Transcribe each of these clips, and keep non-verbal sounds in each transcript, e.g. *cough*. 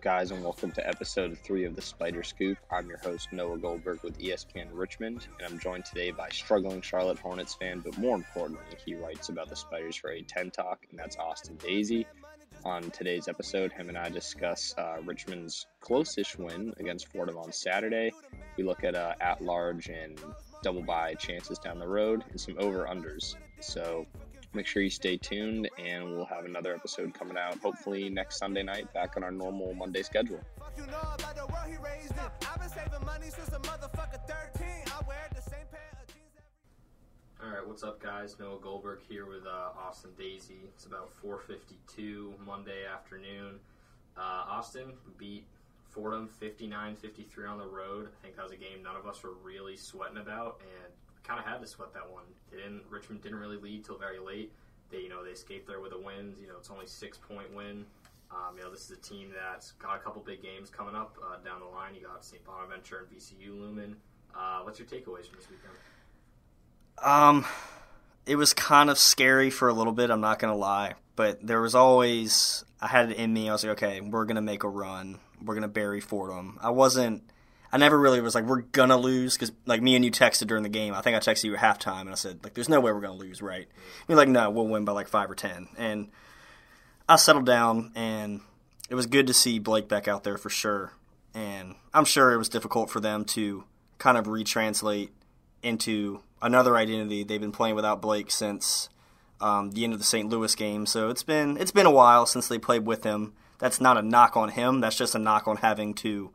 Guys, and welcome to episode three of the Spider Scoop. I'm your host, Noah Goldberg with ESPN Richmond, and I'm joined today by struggling Charlotte Hornets fan, but more importantly, he writes about the Spiders for a 10 Talk, and that's Austin Daisy. On today's episode, him and I discuss uh, Richmond's close-ish win against Fordham on Saturday. We look at uh, at large and double bye chances down the road and some over unders. So make sure you stay tuned, and we'll have another episode coming out hopefully next Sunday night, back on our normal Monday schedule. All right, what's up, guys? Noah Goldberg here with uh, Austin Daisy. It's about 4:52 Monday afternoon. Uh, Austin beat Fordham 59-53 on the road. I think that was a game none of us were really sweating about, and kind of had to sweat that one. They didn't. Richmond didn't really lead till very late. They, you know, they escaped there with a win. You know, it's only six point win. Um, you know, this is a team that's got a couple big games coming up uh, down the line. You got St. Bonaventure and VCU looming. Uh, what's your takeaways from this weekend? Um, it was kind of scary for a little bit. I'm not gonna lie, but there was always I had it in me. I was like, okay, we're gonna make a run. We're gonna bury Fordham. I wasn't. I never really was like, we're gonna lose because like me and you texted during the game. I think I texted you at halftime and I said like, there's no way we're gonna lose, right? You're like, no, we'll win by like five or ten. And I settled down and it was good to see Blake back out there for sure. And I'm sure it was difficult for them to kind of retranslate into another identity. They've been playing without Blake since um, the end of the St. Louis game, so it's been it's been a while since they played with him. That's not a knock on him. That's just a knock on having to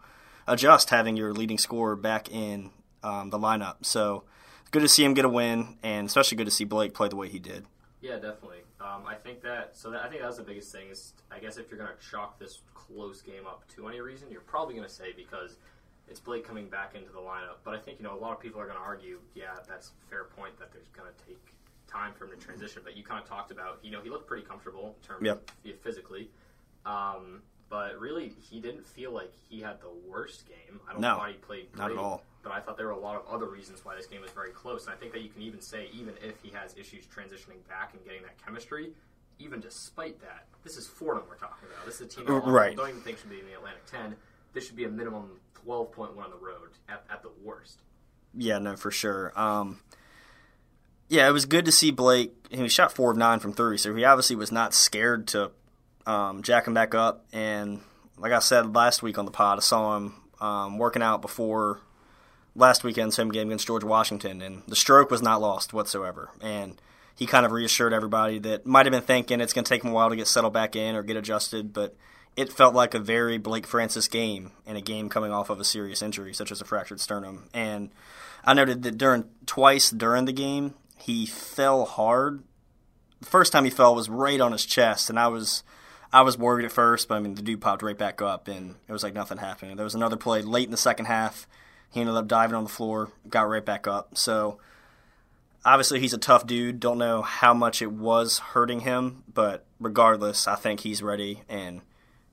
adjust having your leading scorer back in um, the lineup. So good to see him get a win, and especially good to see Blake play the way he did. Yeah, definitely. Um, I think that so that, I think that was the biggest thing. Is I guess if you're going to chalk this close game up to any reason, you're probably going to say because it's Blake coming back into the lineup. But I think you know a lot of people are going to argue, yeah, that's a fair point that there's going to take time for him to transition. But you kind of talked about, you know, he looked pretty comfortable in terms of physically. Um, but really, he didn't feel like he had the worst game. I don't No, know why he played great, not at all. But I thought there were a lot of other reasons why this game was very close. And I think that you can even say, even if he has issues transitioning back and getting that chemistry, even despite that, this is Fordham we're talking about. This is a team that Right. don't even think should be in the Atlantic 10. This should be a minimum twelve point one on the road at, at the worst. Yeah, no, for sure. Um, yeah, it was good to see Blake. He shot four of nine from three, so he obviously was not scared to um, jack him back up. And like I said last week on the pod, I saw him um, working out before last weekend's home game against George Washington, and the stroke was not lost whatsoever. And he kind of reassured everybody that might have been thinking it's going to take him a while to get settled back in or get adjusted, but it felt like a very Blake Francis game and a game coming off of a serious injury such as a fractured sternum. And I noted that during twice during the game he fell hard. The first time he fell was right on his chest, and I was I was worried at first, but I mean the dude popped right back up, and it was like nothing happened. There was another play late in the second half. He ended up diving on the floor, got right back up. So obviously he's a tough dude. Don't know how much it was hurting him, but regardless, I think he's ready and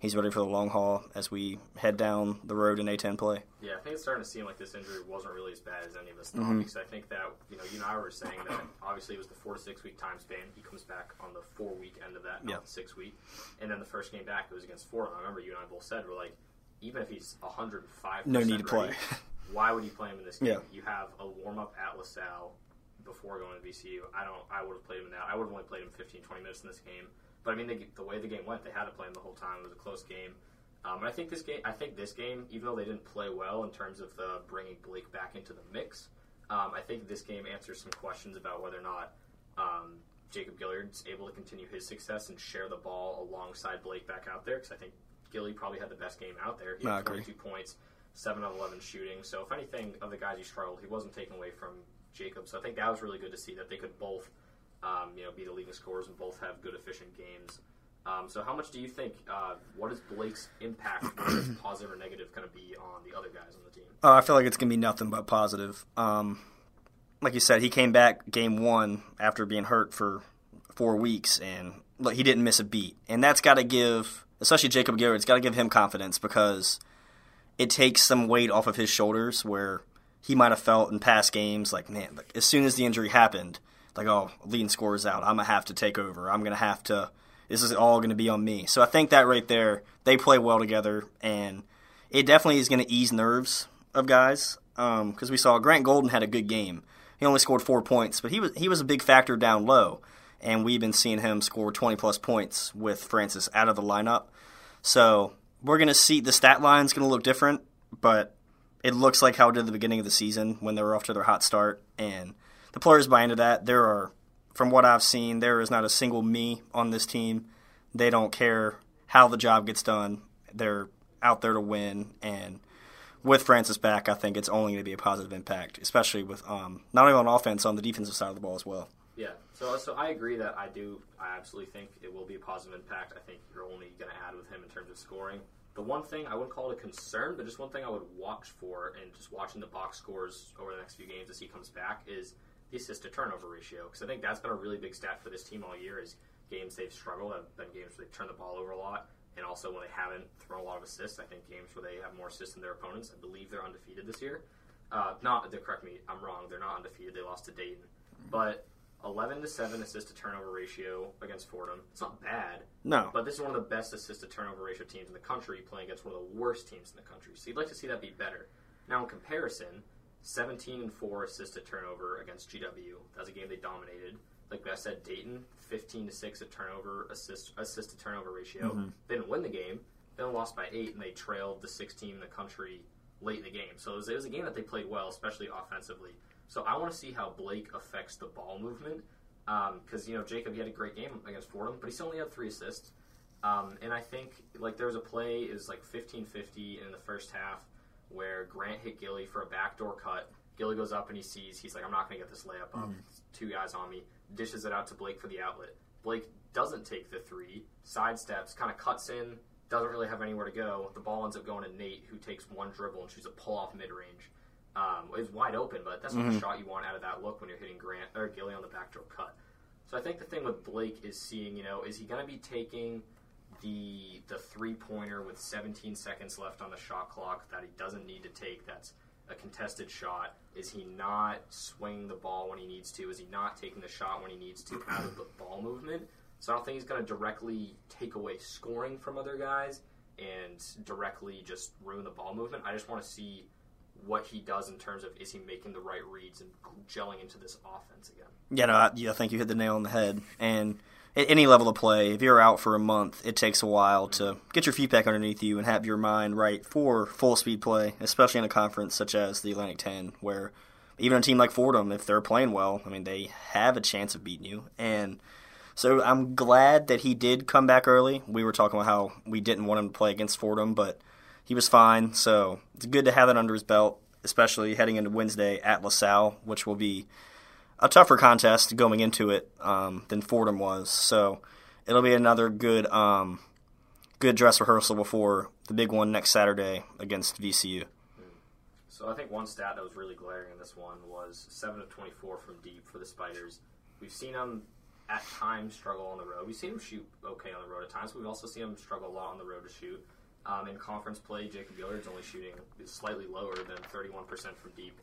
he's ready for the long haul as we head down the road in A10 play. Yeah, I think it's starting to seem like this injury wasn't really as bad as any of us thought. Mm-hmm. Because I think that you know, you and I were saying that obviously it was the four to six week time span. He comes back on the four week end of that, not Yeah. the six week. And then the first game back it was against Fordham. I remember you and I both said we're like, even if he's 105, No need to play. why would you play him in this game? Yeah. You have a warm up at LaSalle before going to VCU. I don't. I would have played him in that. I would have only played him 15, 20 minutes in this game. But I mean, the, the way the game went, they had to play him the whole time. It was a close game. Um, and I think this game, I think this game, even though they didn't play well in terms of the bringing Blake back into the mix, um, I think this game answers some questions about whether or not um, Jacob Gilyard's able to continue his success and share the ball alongside Blake back out there. Because I think Gilly probably had the best game out there. He I had agree. 22 points, seven of 11 shooting. So if anything of the guys he struggled, he wasn't taken away from Jacob. So I think that was really good to see that they could both, um, you know, be the leading scorers and both have good efficient games. Um, so how much do you think? Uh, what is Blake's impact, *clears throat* positive or negative, going to be on the other guys on the team? Oh, I feel like it's gonna be nothing but positive. Um, like you said, he came back game one after being hurt for four weeks, and look, he didn't miss a beat, and that's got to give, especially Jacob Gilyard, it's got to give him confidence because it takes some weight off of his shoulders where he might have felt in past games like, man, like, as soon as the injury happened, like, oh, leading scores out, I'm gonna have to take over. I'm gonna have to. This is all gonna be on me. So I think that right there, they play well together, and it definitely is gonna ease nerves of guys because um, we saw Grant Golden had a good game. He only scored four points, but he was he was a big factor down low, and we've been seeing him score 20 plus points with Francis out of the lineup. So we're gonna see the stat line's gonna look different, but it looks like how it did the beginning of the season when they were off to their hot start, and the players buy into that. There are, from what I've seen, there is not a single me on this team. They don't care how the job gets done. They're out there to win, and with Francis back, I think it's only going to be a positive impact, especially with um, not only on offense, on the defensive side of the ball as well. Yeah, so so I agree that I do. I absolutely think it will be a positive impact. I think you're only going to add with him in terms of scoring. The one thing I wouldn't call it a concern, but just one thing I would watch for, and just watching the box scores over the next few games as he comes back, is the assist to turnover ratio. Because I think that's been a really big stat for this team all year. Is games they've struggled have been games where they turn the ball over a lot and also when they haven't thrown a lot of assists. I think games where they have more assists than their opponents. I believe they're undefeated this year. Uh, not, correct me, I'm wrong. They're not undefeated. They lost to Dayton, but 11 to seven assist to turnover ratio against Fordham. It's not bad. No, but this is one of the best assist to turnover ratio teams in the country, playing against one of the worst teams in the country. So you'd like to see that be better. Now in comparison, 17 and four assist to turnover against GW. That's a game they dominated like I said, Dayton, 15 to 6 a turnover assist assist to turnover ratio. Mm-hmm. They didn't win the game. They only lost by 8, and they trailed the sixth team in the country late in the game. So it was, it was a game that they played well, especially offensively. So I want to see how Blake affects the ball movement. Because, um, you know, Jacob, he had a great game against Fordham, but he still only had three assists. Um, and I think, like, there was a play, is like 15 50 in the first half, where Grant hit Gilly for a backdoor cut. Gilly goes up and he sees, he's like, I'm not going to get this layup up. Mm. Two guys on me dishes it out to Blake for the outlet. Blake doesn't take the three, sidesteps, kind of cuts in, doesn't really have anywhere to go. The ball ends up going to Nate, who takes one dribble and shoots a pull off mid range. Um, it's wide open, but that's not mm-hmm. the shot you want out of that look when you're hitting Grant or Gilly on the backdoor cut. So I think the thing with Blake is seeing, you know, is he going to be taking the the three pointer with 17 seconds left on the shot clock that he doesn't need to take? That's a contested shot? Is he not swinging the ball when he needs to? Is he not taking the shot when he needs to out of the ball movement? So I don't think he's going to directly take away scoring from other guys and directly just ruin the ball movement. I just want to see what he does in terms of is he making the right reads and gelling into this offense again. Yeah, no, I, I think you hit the nail on the head. And at any level of play, if you're out for a month, it takes a while to get your feet back underneath you and have your mind right for full speed play, especially in a conference such as the Atlantic 10, where even a team like Fordham, if they're playing well, I mean, they have a chance of beating you. And so I'm glad that he did come back early. We were talking about how we didn't want him to play against Fordham, but he was fine. So it's good to have that under his belt, especially heading into Wednesday at LaSalle, which will be a tougher contest going into it um, than Fordham was. So it'll be another good um, good dress rehearsal before the big one next Saturday against VCU. So I think one stat that was really glaring in this one was seven of twenty-four from deep for the Spiders. We've seen them at times struggle on the road. We've seen them shoot okay on the road at times. But we've also seen them struggle a lot on the road to shoot. Um, in conference play, Jacob Gilyard's only shooting slightly lower than 31% from deep.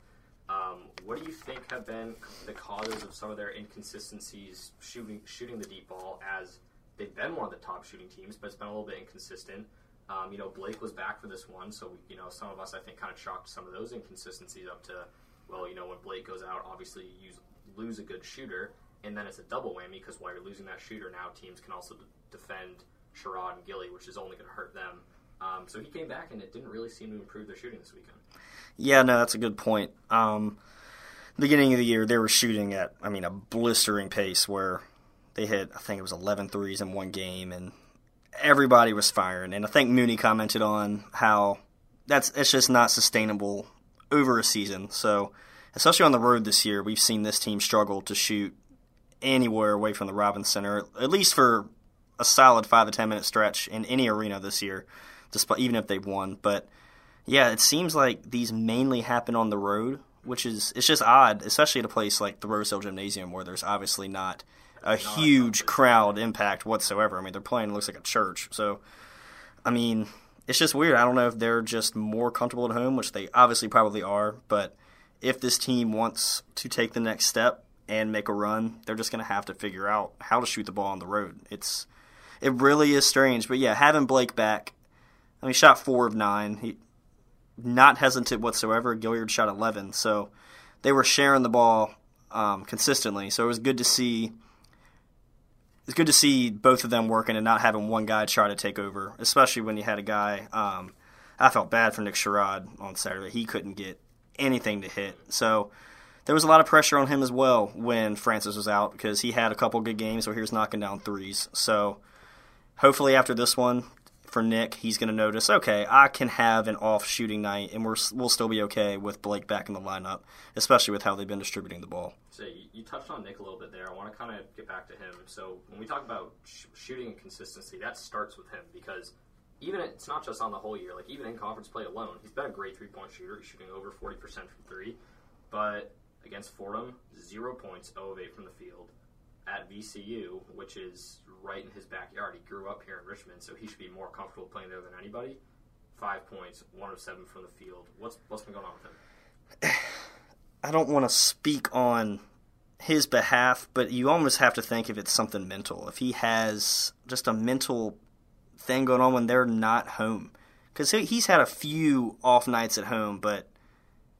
Um, what do you think have been the causes of some of their inconsistencies shooting shooting the deep ball? As they've been one of the top shooting teams, but it's been a little bit inconsistent. Um, you know, Blake was back for this one, so you know some of us I think kind of chalked some of those inconsistencies up to, well, you know, when Blake goes out, obviously you lose a good shooter, and then it's a double whammy because while you're losing that shooter, now teams can also defend Sherod and Gilly, which is only going to hurt them. Um, so he came back, and it didn't really seem to improve their shooting this weekend. Yeah, no, that's a good point. Um, beginning of the year, they were shooting at, I mean, a blistering pace where they hit, I think it was 11 threes in one game, and everybody was firing. And I think Mooney commented on how that's it's just not sustainable over a season. So, especially on the road this year, we've seen this team struggle to shoot anywhere away from the Robins Center, at least for a solid five to ten minute stretch in any arena this year, despite even if they've won. But yeah, it seems like these mainly happen on the road, which is it's just odd, especially at a place like the Rose Hill Gymnasium where there's obviously not a huge crowd impact whatsoever. I mean, they're playing it looks like a church, so I mean, it's just weird. I don't know if they're just more comfortable at home, which they obviously probably are, but if this team wants to take the next step and make a run, they're just going to have to figure out how to shoot the ball on the road. It's it really is strange, but yeah, having Blake back, I mean, shot four of nine. He not hesitant whatsoever. Gilyard shot eleven, so they were sharing the ball um, consistently. So it was good to see. It's good to see both of them working and not having one guy try to take over, especially when you had a guy. Um, I felt bad for Nick Sherod on Saturday. He couldn't get anything to hit. So there was a lot of pressure on him as well when Francis was out because he had a couple good games where he was knocking down threes. So hopefully after this one for Nick, he's going to notice, okay, I can have an off shooting night and we're, we'll still be okay with Blake back in the lineup, especially with how they've been distributing the ball. So you, touched on Nick a little bit there. I want to kind of get back to him. So when we talk about sh- shooting and consistency, that starts with him because even it's not just on the whole year. Like even in conference play alone, he's been a great three point shooter. He's shooting over forty percent from three, but against Fordham, zero points, 0 of 8 from the field. At VCU, which is right in his backyard, he grew up here in Richmond, so he should be more comfortable playing there than anybody. Five points, one of seven from the field. What's what's been going on with him? *sighs* I don't want to speak on his behalf, but you almost have to think if it's something mental. If he has just a mental thing going on when they're not home, because he's had a few off nights at home, but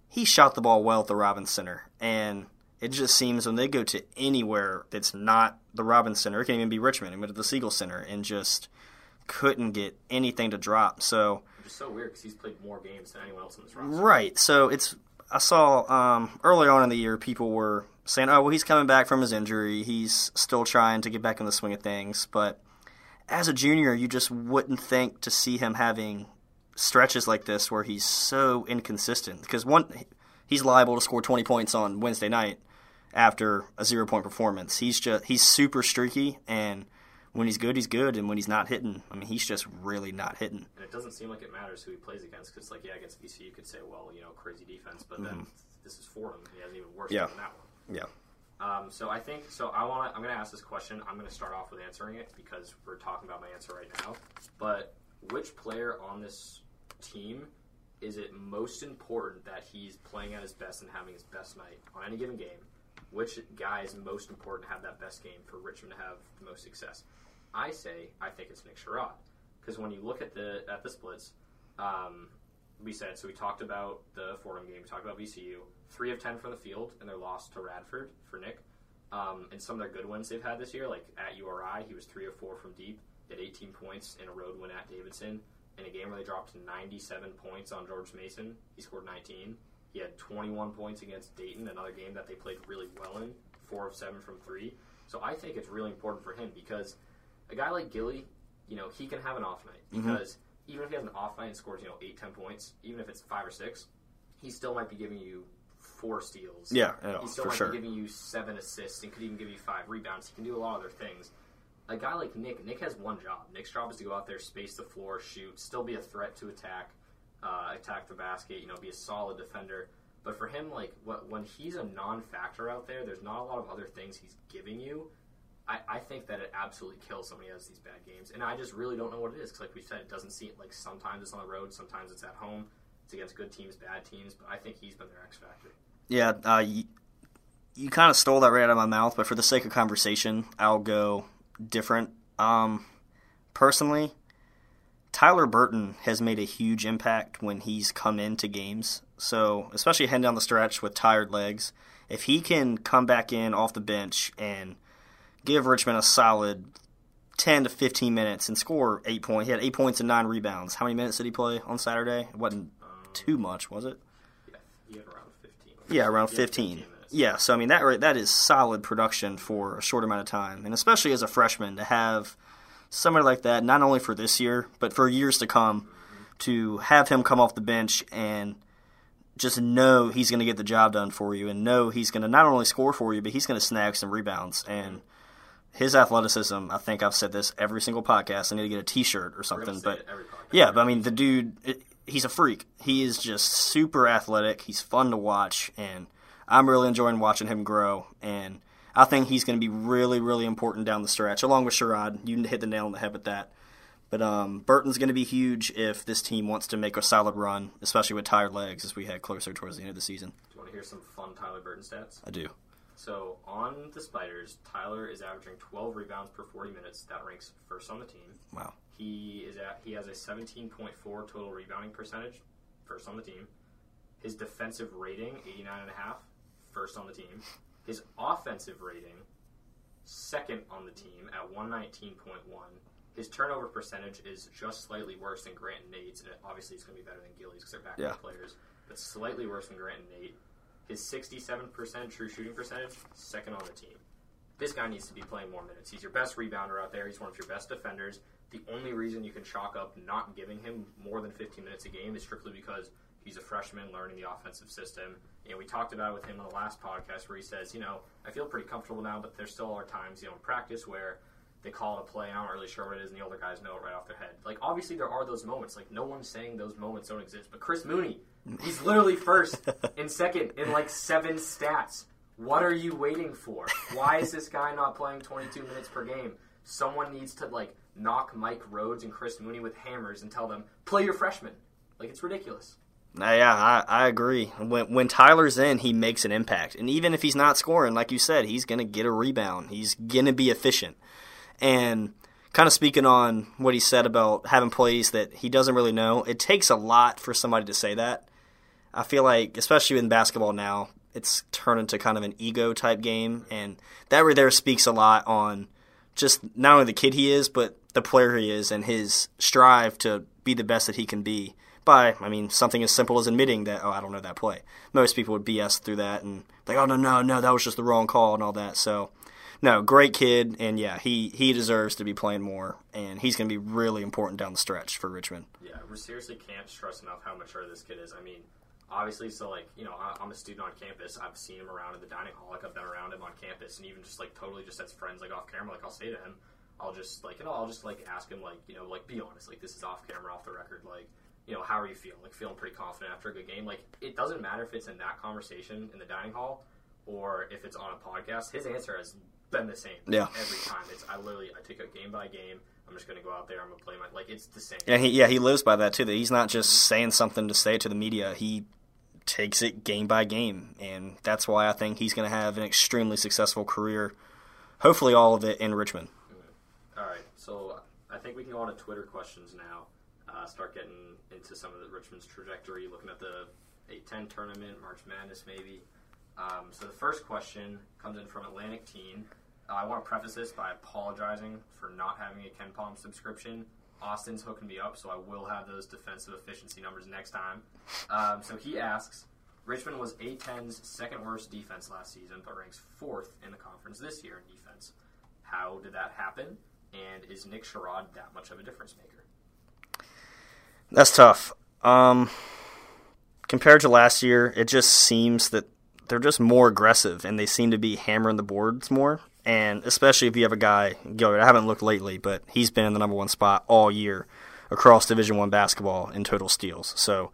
he shot the ball well at the Robins Center, and it just seems when they go to anywhere that's not the Robins Center, it can even be Richmond, and went to the Siegel Center, and just couldn't get anything to drop. So Which so weird because he's played more games than anyone else in this roster. Right. So it's I saw um, early on in the year people were saying, "Oh, well, he's coming back from his injury. He's still trying to get back in the swing of things." But as a junior, you just wouldn't think to see him having stretches like this where he's so inconsistent because one he's liable to score 20 points on Wednesday night after a zero point performance. He's just he's super streaky and when he's good, he's good, and when he's not hitting, I mean, he's just really not hitting. And it doesn't seem like it matters who he plays against because, like, yeah, against VC, you could say, well, you know, crazy defense, but then this is Fordham. He has even worse Mm-hmm. Yeah. than that one. Yeah. Um, so I think so. I want. to I'm going to ask this question. I'm going to start off with answering it because we're talking about my answer right now. But which player on this team is it most important that he's playing at his best and having his best night on any given game? Which guy is most important to have that best game for Richmond to have the most success? I say I think it's Nick Sherod because when you look at the at the splits, um, we said so. We talked about the Fordham game. We talked about VCU. Three of ten from the field, and their loss to Radford for Nick. Um, and some of their good wins they've had this year, like at URI, he was three of four from deep. Had 18 points in a road win at Davidson. In a game where they dropped 97 points on George Mason, he scored 19. He had 21 points against Dayton, another game that they played really well in, four of seven from three. So I think it's really important for him because a guy like Gilly, you know, he can have an off night mm-hmm. because even if he has an off night and scores, you know, eight, ten points, even if it's five or six, he still might be giving you four steals. Yeah, yeah, he still might sure. be giving you seven assists and could even give you five rebounds. He can do a lot of other things. A guy like Nick, Nick has one job. Nick's job is to go out there, space the floor, shoot, still be a threat to attack, uh, attack the basket. You know, be a solid defender. But for him, like what, when he's a non-factor out there, there's not a lot of other things he's giving you. I, I think that it absolutely kills somebody who has these bad games, and I just really don't know what it is. Because like we said, it doesn't seem like sometimes it's on the road, sometimes it's at home. It's against good teams, bad teams. But I think he's been their X factor. Yeah, uh, you, you kind of stole that right out of my mouth, but for the sake of conversation, I'll go different. Um, personally, Tyler Burton has made a huge impact when he's come into games. So, especially heading down the stretch with tired legs, if he can come back in off the bench and give Richmond a solid 10 to 15 minutes and score eight points, he had eight points and nine rebounds. How many minutes did he play on Saturday? It wasn't um, too much, was it? Yeah, he had around 15. Yeah, around He had 15. Yeah, so I mean that that is solid production for a short amount of time, and especially as a freshman to have somebody like that, not only for this year but for years to come, to have him come off the bench and just know he's going to get the job done for you, and know he's going to not only score for you, but he's going to snag some rebounds and. His athleticism, I think I've said this every single podcast. I need to get a T-shirt or something, but it every podcast. yeah, but I mean, the dude, it, he's a freak. He is just super athletic. He's fun to watch, and I'm really enjoying watching him grow. And I think he's going to be really, really important down the stretch, along with Sherod. You can hit the nail on the head with that. But um, Burton's going to be huge if this team wants to make a solid run, especially with tired legs as we head closer towards the end of the season. Do you want to hear some fun Tyler Burton stats? I do. So on the Spiders, Tyler is averaging 12 rebounds per 40 minutes. That ranks first on the team. Wow. He is at he has a 17.4 total rebounding percentage, first on the team. His defensive rating 89 and a half, first on the team. His offensive rating, second on the team at 119.1. His turnover percentage is just slightly worse than Grant and Nate's, and obviously it's going to be better than Gillies because they're backup Yeah. players, but slightly worse than Grant and Nate. His 67% true shooting percentage, second on the team. This guy needs to be playing more minutes. He's your best rebounder out there. He's one of your best defenders. The only reason you can chalk up not giving him more than 15 minutes a game is strictly because he's a freshman learning the offensive system. You know, we talked about it with him on the last podcast where he says, you know, I feel pretty comfortable now, but there still are times, you know, in practice where they call it a play and I'm not really sure what it is, and the older guys know it right off their head. Like, obviously, there are those moments. Like, no one's saying those moments don't exist, but Chris Mooney, he's literally first *laughs* and second in like seven stats. What are you waiting for? Why is this guy not playing 22 minutes per game? Someone needs to like knock Mike Rhodes and Chris Mooney with hammers and tell them play your freshman. Like it's ridiculous. Uh, yeah, I, I agree. When when Tyler's in, he makes an impact, and even if he's not scoring, like you said, he's gonna get a rebound. He's gonna be efficient. And kind of speaking on what he said about having plays that he doesn't really know, it takes a lot for somebody to say that. I feel like, especially in basketball now, it's turned into kind of an ego type game, and that right there speaks a lot on just not only the kid he is, but the player he is, and his strive to be the best that he can be. By, I mean, something as simple as admitting that, oh, I don't know that play. Most people would BS through that and like, oh no, no, no, that was just the wrong call and all that. So, no, great kid, and yeah, he he deserves to be playing more, and he's going to be really important down the stretch for Richmond. Yeah, we seriously can't stress enough how mature this kid is. I mean, obviously, so like you know, I, I'm a student on campus. I've seen him around in the dining hall. Like I've been around him on campus, and even just like totally just as friends, like off camera. Like I'll say to him, I'll just like you know, I'll just like ask him like you know, like be honest, like this is off camera, off the record, like. You know, how are you feeling? Like, feeling pretty confident after a good game. Like, it doesn't matter if it's in that conversation in the dining hall or if it's on a podcast. His answer has been the same Yeah. every time. It's I literally I take it game by game. I'm just gonna go out there. I'm gonna play my like it's the same. And he, yeah, he lives by that too. That he's not just mm-hmm. saying something to say it to the media. He takes it game by game, and that's why I think he's going to have an extremely successful career. Hopefully, all of it in Richmond. Mm-hmm. All right, so I think we can go on to Twitter questions now. Uh, start getting into some of the Richmond's trajectory, looking at the A10 tournament, March Madness, maybe. Um, so the first question comes in from Atlantic Teen. Uh, I want to preface this by apologizing for not having a KenPom subscription. Austin's hooking me up, so I will have those defensive efficiency numbers next time. Um, so he asks, Richmond was A10's second worst defense last season, but ranks fourth in the conference this year in defense. How did that happen? And is Nick Sherod that much of a difference maker? That's tough. Um, compared to last year, it just seems that they're just more aggressive and they seem to be hammering the boards more. And especially if you have a guy, Gilyard, I haven't looked lately, but he's been in the number one spot all year across Division One basketball in total steals. So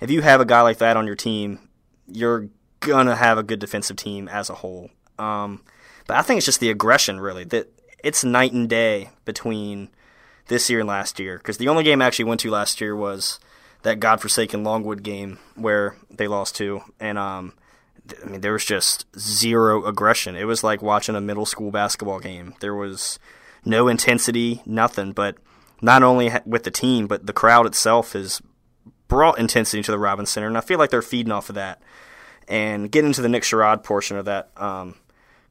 if you have a guy like that on your team, you're gonna have a good defensive team as a whole. Um, but I think it's just the aggression, really. That it's night and day between this year and last year. Because the only game I actually went to last year was that godforsaken Longwood game where they lost to, and um, th- I mean there was just zero aggression. It was like watching a middle school basketball game. There was no intensity, nothing. But not only ha- with the team, but the crowd itself has brought intensity to the Robins Center, and I feel like they're feeding off of that. And getting to the Nick Sherod portion of that um,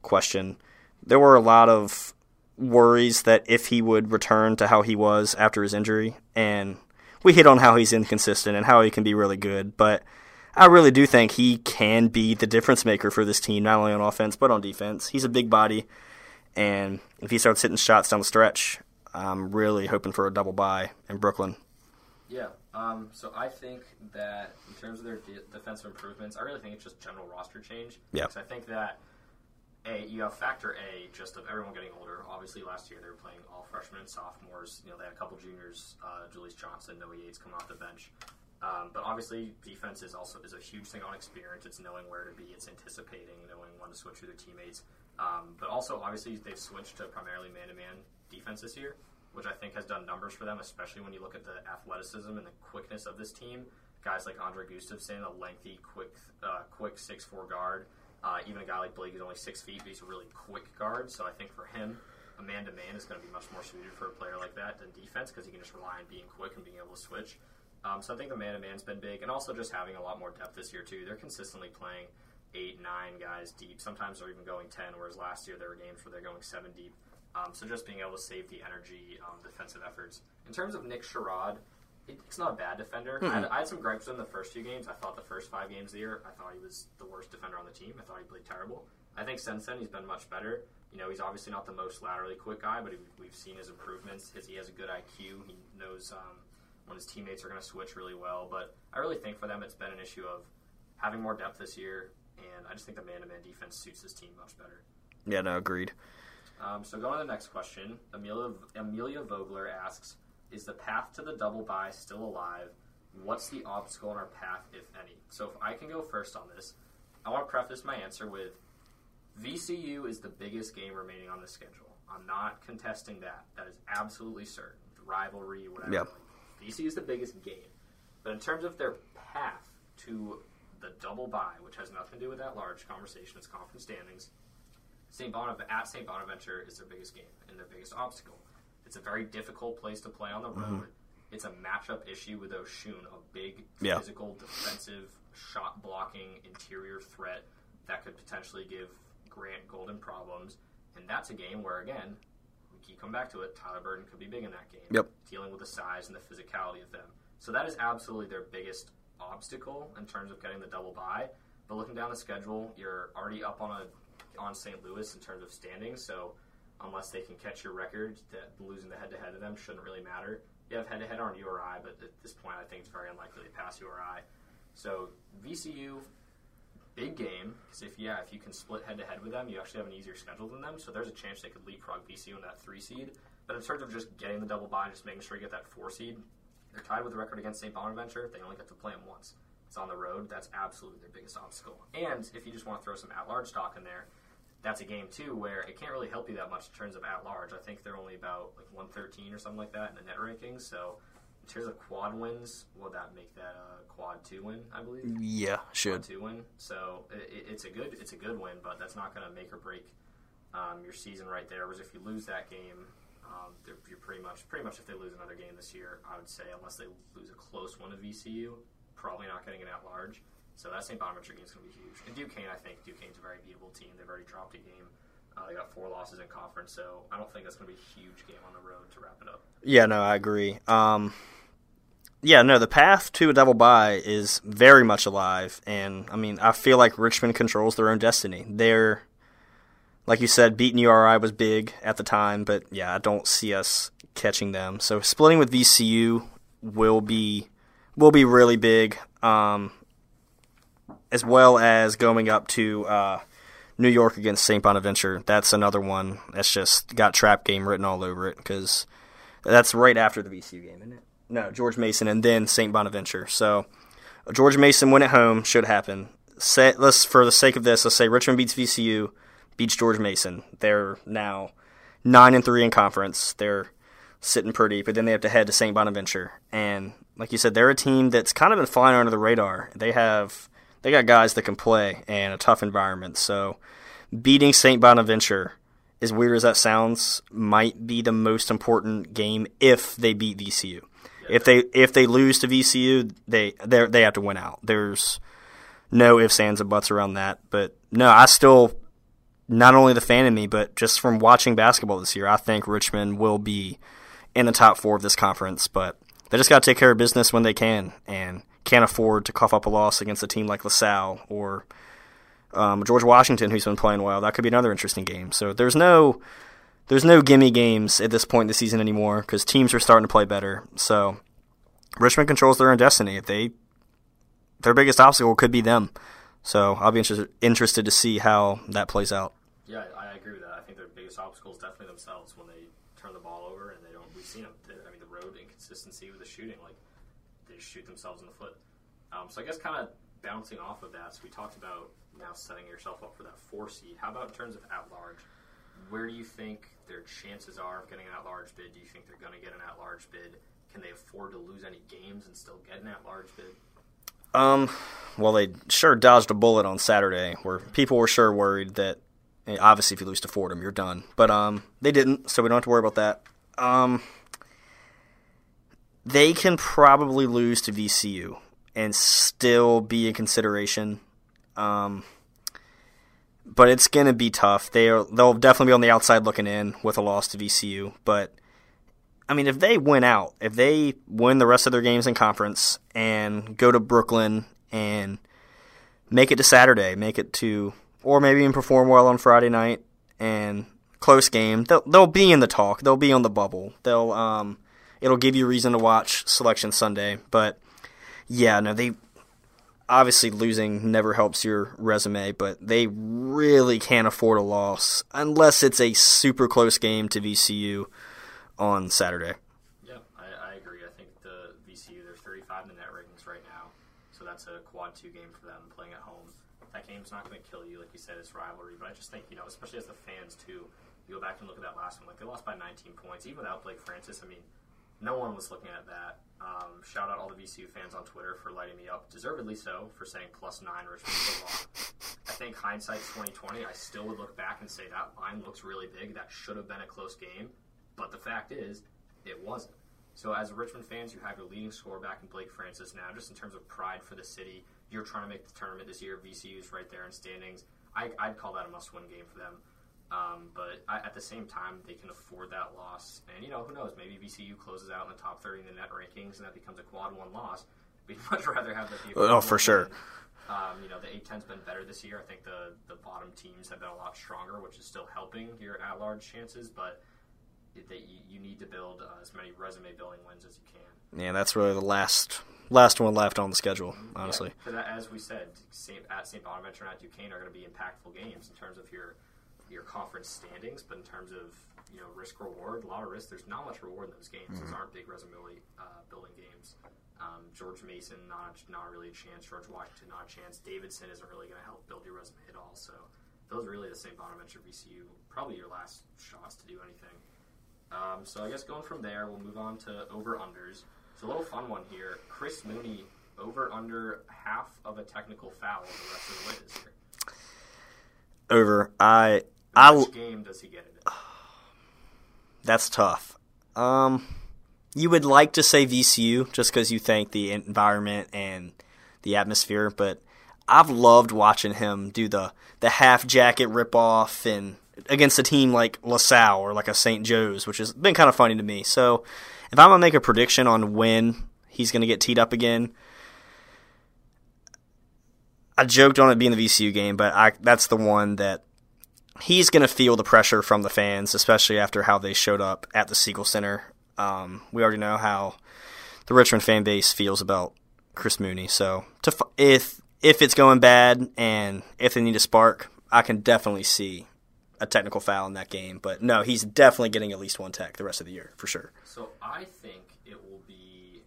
question, there were a lot of worries that if he would return to how he was after his injury, and we hit on how he's inconsistent and how he can be really good, but I really do think he can be the difference maker for this team, not only on offense but on defense. He's a big body, and if he starts hitting shots down the stretch, I'm really hoping for a double bye in Brooklyn. Yeah. Um, so I think that in terms of their de- defensive improvements, I really think it's just general roster change. Yeah. Because I think that a you have factor A just of everyone getting older. Obviously, last year they were playing all freshmen and sophomores. You know, they had a couple juniors, uh, Julius Johnson, Noah Yates coming off the bench. Um, but obviously, defense is also is a huge thing on experience. It's knowing where to be. It's anticipating, knowing when to switch to their teammates. Um, but also, obviously, they've switched to primarily man-to-man defense this year, which I think has done numbers for them, especially when you look at the athleticism and the quickness of this team. Guys like Andre Gustavson, a lengthy, quick, uh, quick six-four guard. Uh, even a guy like Blake is only six feet, but he's a really quick guard. So I think for him, a man-to-man is going to be much more suited for a player like that than defense because he can just rely on being quick and being able to switch. Um, so I think the man-to-man's been big, and also just having a lot more depth this year too. They're consistently playing eight, nine guys deep. Sometimes they're even going ten, whereas last year there were games where they're going seven deep. Um, so just being able to save the energy, um, defensive efforts. In terms of Nick Sherod, it, it's not a bad defender. I, had, I had some gripes in the first few games. I thought the first five games of the year, I thought he was the worst defender on the team. I thought he played terrible. I think since then he's been much better. You know, he's obviously not the most laterally quick guy, but we've seen his improvements. His, he has a good IQ. He knows um, when his teammates are going to switch really well. But I really think for them it's been an issue of having more depth this year, and I just think the man-to-man defense suits this team much better. Yeah, no, agreed. Um, so going to the next question, Amelia, Amelia Vogler asks, is the path to the double bye still alive? What's the obstacle in our path, if any? So if I can go first on this, I want to preface my answer with VCU is the biggest game remaining on the schedule. I'm not contesting that. That is absolutely certain. The rivalry, whatever. Yep. VCU is the biggest game. But in terms of their path to the double bye, which has nothing to do with that large conversation, it's conference standings. St. Bonaventure at St. Bonaventure is their biggest game and their biggest obstacle. It's a very difficult place to play on the road. Mm-hmm. It's a matchup issue with Osun, a big Yeah. physical, defensive, shot blocking interior threat that could potentially give Grant Golden problems. And that's a game where, again, we keep coming back to it. Tyler Burton could be big in that game. Yep. Dealing with the size and the physicality of them. So that is absolutely their biggest obstacle in terms of getting the double bye. But looking down the schedule, you're already up on a on St. Louis in terms of standings. So unless they can catch your record, that losing the head to them shouldn't really matter. You have head to head on URI, but at this point, I think it's very unlikely to pass URI. So VCU, big game because if yeah, if you can split head to head with them, you actually have an easier schedule than them. So there's a chance they could leapfrog VCU in that three seed. But in terms of just getting the double bye just making sure you get that four seed, they're tied with the record against St. Bonaventure. They only get to play them once. It's on the road. That's absolutely their biggest obstacle. And if you just want to throw some at-large stock in there, that's a game too where it can't really help you that much in terms of at-large. I think they're only about like 113 or something like that in the net rankings. So in terms of quad wins, will that make that a quad two win? I believe Yeah, should. two win. So it, it's a good it's a good win, but that's not going to make or break um, your season right there. Whereas if you lose that game, um, they're- you're pretty much pretty much if they lose another game this year, I would say unless they lose a close one to VCU, probably not getting it at large. So that St. Bonaventure game is going to be huge. And Duquesne, I think Duquesne's a very beatable team. They've already dropped a game. Uh, they got four losses in conference, so I don't think that's going to be a huge game on the road to wrap it up. Yeah, no, I agree. Um, yeah, no, the path to a double bye is very much alive, and I mean, I feel like Richmond controls their own destiny. They're, like you said, beating URI was big at the time, but yeah, I don't see us catching them. So splitting with VCU will be will be really big, um, as well as going up to uh, New York against St. Bonaventure. That's another one that's just got trap game written all over it because that's right after the VCU game, isn't it? No, George Mason and then St. Bonaventure. So George Mason win at home should happen. Say, let's for the sake of this, let's say Richmond beats VCU, beats George Mason. They're now nine and three in conference. They're sitting pretty, but then they have to head to St. Bonaventure. And like you said, they're a team that's kind of been flying under the radar. They have they got guys that can play and a tough environment. So beating St. Bonaventure, as weird as that sounds, might be the most important game if they beat VCU. If they if they lose to VCU, they they they have to win out. There's no ifs, ands, and buts around that. But no, I still not only the fan in me, but just from watching basketball this year, I think Richmond will be in the top four of this conference. But they just got to take care of business when they can, and can't afford to cough up a loss against a team like LaSalle or um, George Washington, who's been playing well. That could be another interesting game. So there's no there's no gimme games at this point in the season anymore because teams are starting to play better. So Richmond controls their own destiny. If they their biggest obstacle could be them. So I'll be interested interested to see how that plays out. Yeah, I, I agree with that. I think their biggest obstacle is definitely themselves when they turn the ball over and they don't. We've seen them. I mean, the road inconsistency with the shooting. Like they shoot themselves in the foot. Um, so I guess kind of bouncing off of that, so we talked about now setting yourself up for that four seed. How about in terms of at large? Where do you think their chances are of getting an at large bid? Do you think they're going to get an at large bid? Can they afford to lose any games and still get an at large bid? Um, well, they sure dodged a bullet on Saturday, where people were sure worried that eh, obviously if you lose to Fordham, you're done. But um, they didn't, so we don't have to worry about that. Um, they can probably lose to VCU and still be in consideration. Um, but it's going to be tough. They are, they'll definitely be on the outside looking in with a loss to VCU. But I mean, if they win out, if they win the rest of their games in conference and go to Brooklyn and make it to Saturday, make it to, or maybe even perform well on Friday night and close game, they'll, they'll be in the talk. They'll be on the bubble. They'll, um, it'll give you a reason to watch Selection Sunday. But yeah, no, they obviously losing never helps your resume, but they really can't afford a loss unless it's a super close game to VCU on Saturday. Yeah, I, agree. I think the VCU they're 35 in the net ratings right now, so that's a quad two game for them playing at home. That game's not going to kill you, like you said, it's rivalry. But I just think you know, especially as the fans too, you go back and look at that last one. Like they lost by 19 points, even without Blake Francis. I mean, no one was looking at that. Um, shout out all the VCU fans on Twitter for lighting me up, deservedly so, for saying plus nine Richmond football. I think hindsight's twenty twenty. I still would look back and say that line looks really big. That should have been a close game, but the fact is, it wasn't. So as Richmond fans, you have your leading scorer back in Blake Francis now. Just in terms of pride for the city, you're trying to make the tournament this year. VCU's right there in standings. I, I'd call that a must-win game for them. Um, but I, at the same time, they can afford that loss. And, you know, who knows? Maybe VCU closes out in the top 30 in the net rankings and that becomes a quad one loss. *laughs* We'd much rather have that be Oh, for sure. Um, you know, the A10's been better this year. I think the, the bottom teams have been a lot stronger, which is still helping your at large chances. But that you, you need to build uh, as many resume building wins as you can. Yeah, that's really the last last one left on the schedule, honestly. Yeah, as we said, Saint, at St. Bonaventure and at Duquesne are going to be impactful games in terms of your your conference standings, but in terms of you know risk reward, a lot of risk. There's not much reward in those games. Mm-hmm. Those aren't big resume uh, building games. Um, George Mason, not not really a chance. George Washington, not a chance. Davidson isn't really going to help build your resume at all. So those are really the St. Bonaventure VCU, probably your last shots to do anything. Um, so I guess going from there, we'll move on to over unders. It's a little fun one here. Chris Mooney over under half of a technical foul the rest of the way this year. Over. I which game does he get it in? *sighs* That's tough. Um, you would like to say VCU just because you think the environment and the atmosphere, but I've loved watching him do the the half jacket rip off and against a team like LaSalle or like a St. Joe's, which has been kind of funny to me. So if I'm gonna make a prediction on when he's gonna get teed up again, I joked on it being the VCU game, but I, that's the one that he's going to feel the pressure from the fans, especially after how they showed up at the Siegel Center. Um, we already know how the Richmond fan base feels about Chris Mooney. So to, if if it's going bad and if they need a spark, I can definitely see a technical foul in that game. But no, he's definitely getting at least one tech the rest of the year for sure. So I think it will be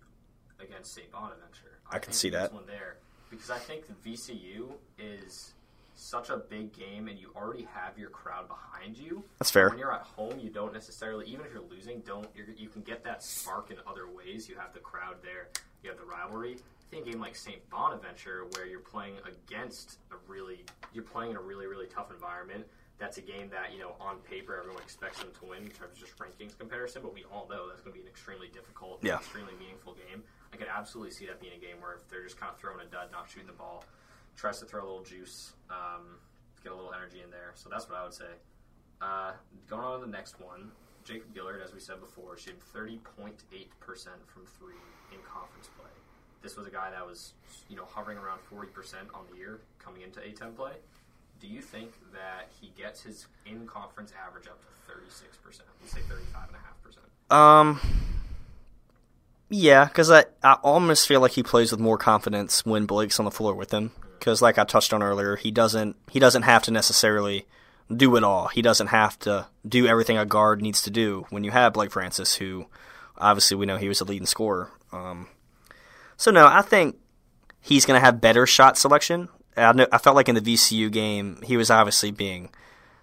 against St. Bonaventure. I, I can see that one there because I think the VCU is such a big game and you already have your crowd behind you. That's fair. When you're at home, you don't necessarily, even if you're losing, don't you can get that spark in other ways. You have the crowd there, you have the rivalry. I think a game like St. Bonaventure, where you're playing against a really, you're playing in a really, really tough environment. That's a game that you know on paper everyone expects them to win in terms of just rankings comparison, but we all know that's going to be an extremely difficult, yeah. extremely meaningful game. I could absolutely see that being a game where if they're just kind of throwing a dud, not shooting the ball, tries to throw a little juice, um, get a little energy in there. So that's what I would say. Uh, going on to the next one, Jacob Gilyard, as we said before, shooting 30.8% from three in conference play. This was a guy that was, you know, hovering around 40% on the year coming into A10 play. Do you think that he gets his in conference average up to 36%? We say 35.5%. Um, yeah, because I, I almost feel like he plays with more confidence when Blake's on the floor with him because like I touched on earlier, he doesn't he doesn't have to necessarily do it all. He doesn't have to do everything a guard needs to do when you have Blake Francis, who obviously we know he was a leading scorer. Um, So no, I think he's going to have better shot selection. I, know, I felt like in the VCU game, he was obviously being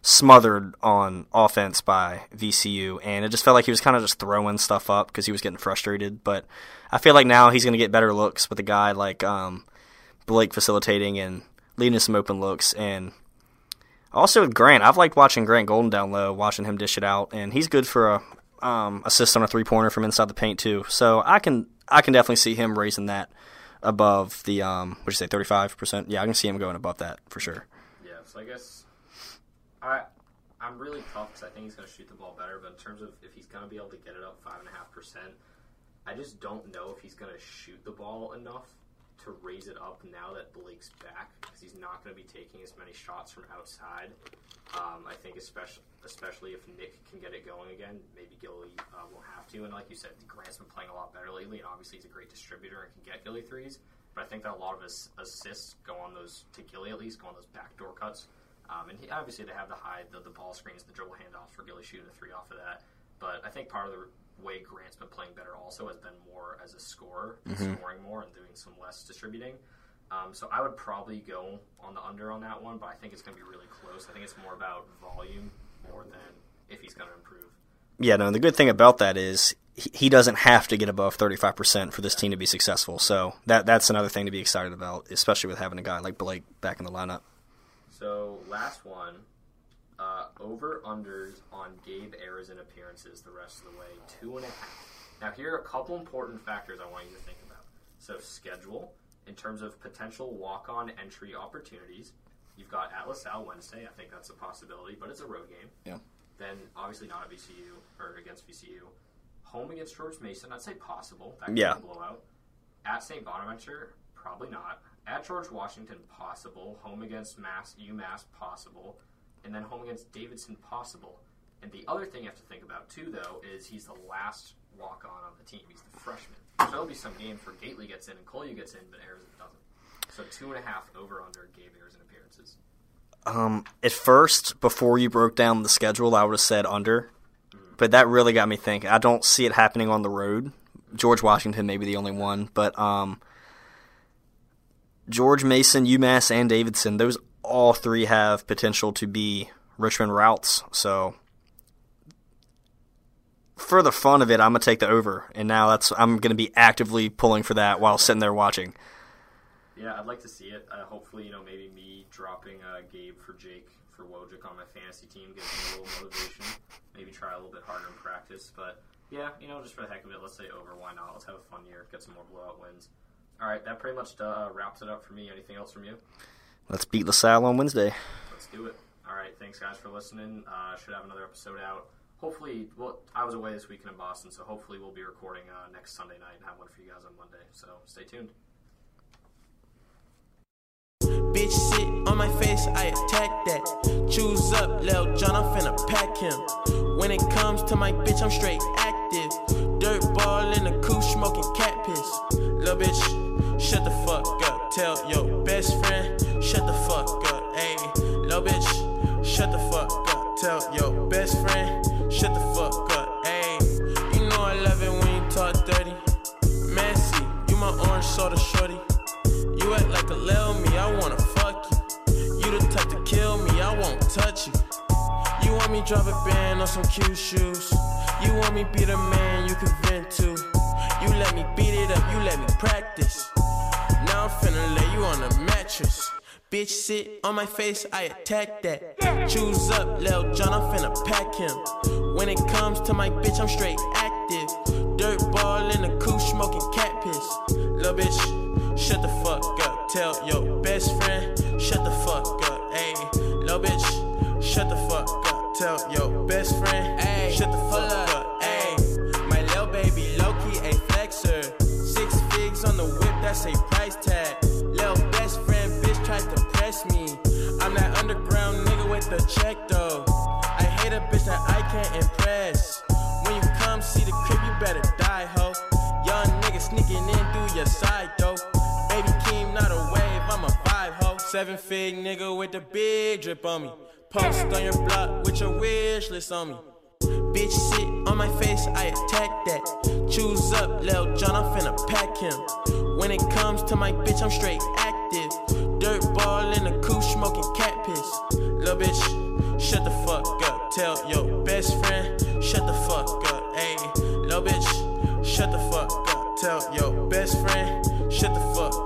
smothered on offense by VCU, and it just felt like he was kind of just throwing stuff up because he was getting frustrated. But I feel like now he's going to get better looks with a guy like um, Blake facilitating and leading some open looks, and also with Grant. I've liked watching Grant Golden down low, watching him dish it out, and he's good for a um, assist on a three pointer from inside the paint too. So I can I can definitely see him raising that above the um, what you say thirty five percent. Yeah, I can see him going above that for sure. Yeah, so I guess I I'm really tough because I think he's going to shoot the ball better. But in terms of if he's going to be able to get it up five and a half percent, I just don't know if he's going to shoot the ball enough to raise it up now that Blake's back because he's not going to be taking as many shots from outside. Um, I think especially especially if Nick can get it going again, maybe Gilly uh, will have to. And like you said, Grant's been playing a lot better lately, and obviously he's a great distributor and can get Gilly threes. But I think that a lot of his assists go on those to Gilly at least, go on those backdoor cuts. Um, and he, obviously they have the high, the, the ball screens, the dribble handoffs for Gilly shooting a three off of that. But I think part of the way Grant's been playing better also has been more as a scorer, mm-hmm. scoring more and doing some less distributing. Um, so I would probably go on the under on that one, but I think it's going to be really close. I think it's more about volume more than if he's going to improve. Yeah, no. The good thing about that is he doesn't have to get above 35% for this team to be successful. So that that's another thing to be excited about, especially with having a guy like Blake back in the lineup. So last one, uh, over unders on Gabe Erzen appearances the rest of the way, two and a half. Now, here are a couple important factors I want you to think about. So, schedule, in terms of potential walk on entry opportunities, you've got at LaSalle Wednesday. I think that's a possibility, but it's a road game. Yeah. Then, obviously, not at VCU or against VCU. Home against George Mason, I'd say possible. That could yeah. be a blowout. At St. Bonaventure, probably not. At George Washington, possible. Home against Mass, UMass, possible and then home against Davidson possible. And the other thing you have to think about too, though, is he's the last walk on on the team. He's the freshman. So there'll be some games where Gately gets in and Collier gets in, but Erzen doesn't. So two and a half over under Gabe Erzen appearances. Um, at first, before you broke down the schedule, I would have said under, mm-hmm. but that really got me thinking. I don't see it happening on the road. George Washington may be the only one, but um, George Mason, UMass, and Davidson, those all three have potential to be Richmond routs. So for the fun of it, I'm gonna take the over, and now that's I'm gonna be actively pulling for that while sitting there watching. Yeah, I'd like to see it. Uh, hopefully, you know, maybe me dropping uh, Gabe for Jake for Wojcik on my fantasy team gives me a little motivation. Maybe try a little bit harder in practice, but yeah, you know, just for the heck of it, let's say over. Why not? Let's have a fun year. Get some more blowout wins. All right, that pretty much uh, wraps it up for me. Anything else from you? Let's beat LaSalle on Wednesday. Let's do it. All right. Thanks, guys, for listening. Uh, should have another episode out. Hopefully, well, I was away this weekend in Boston, so hopefully we'll be recording uh, next Sunday night and have one for you guys on Monday. So stay tuned. Bitch sit on my face, I attack that. Choose up, Lil John, I'm finna pack him. When it comes to my bitch, I'm straight active. Dirt ball in the coupe, smoking cat piss. Lil bitch, shut the fuck up. Tell your best friend, shut the fuck up. My face, I attack that. Choose up, Lil John, I'm finna pack him. When it comes to my bitch, I'm straight active. Seven fig nigga with the big drip on me. Post on your block with your wish list on me. Bitch sit on my face, I attack that. Choose up, Lil John, I'm finna pack him. When it comes to my bitch, I'm straight active. Dirt ball in the coupe, smoking cat piss. Lil bitch, shut the fuck up. Tell your best friend, shut the fuck up. Ayy, lil bitch, shut the fuck up. Tell your best friend, shut the fuck up.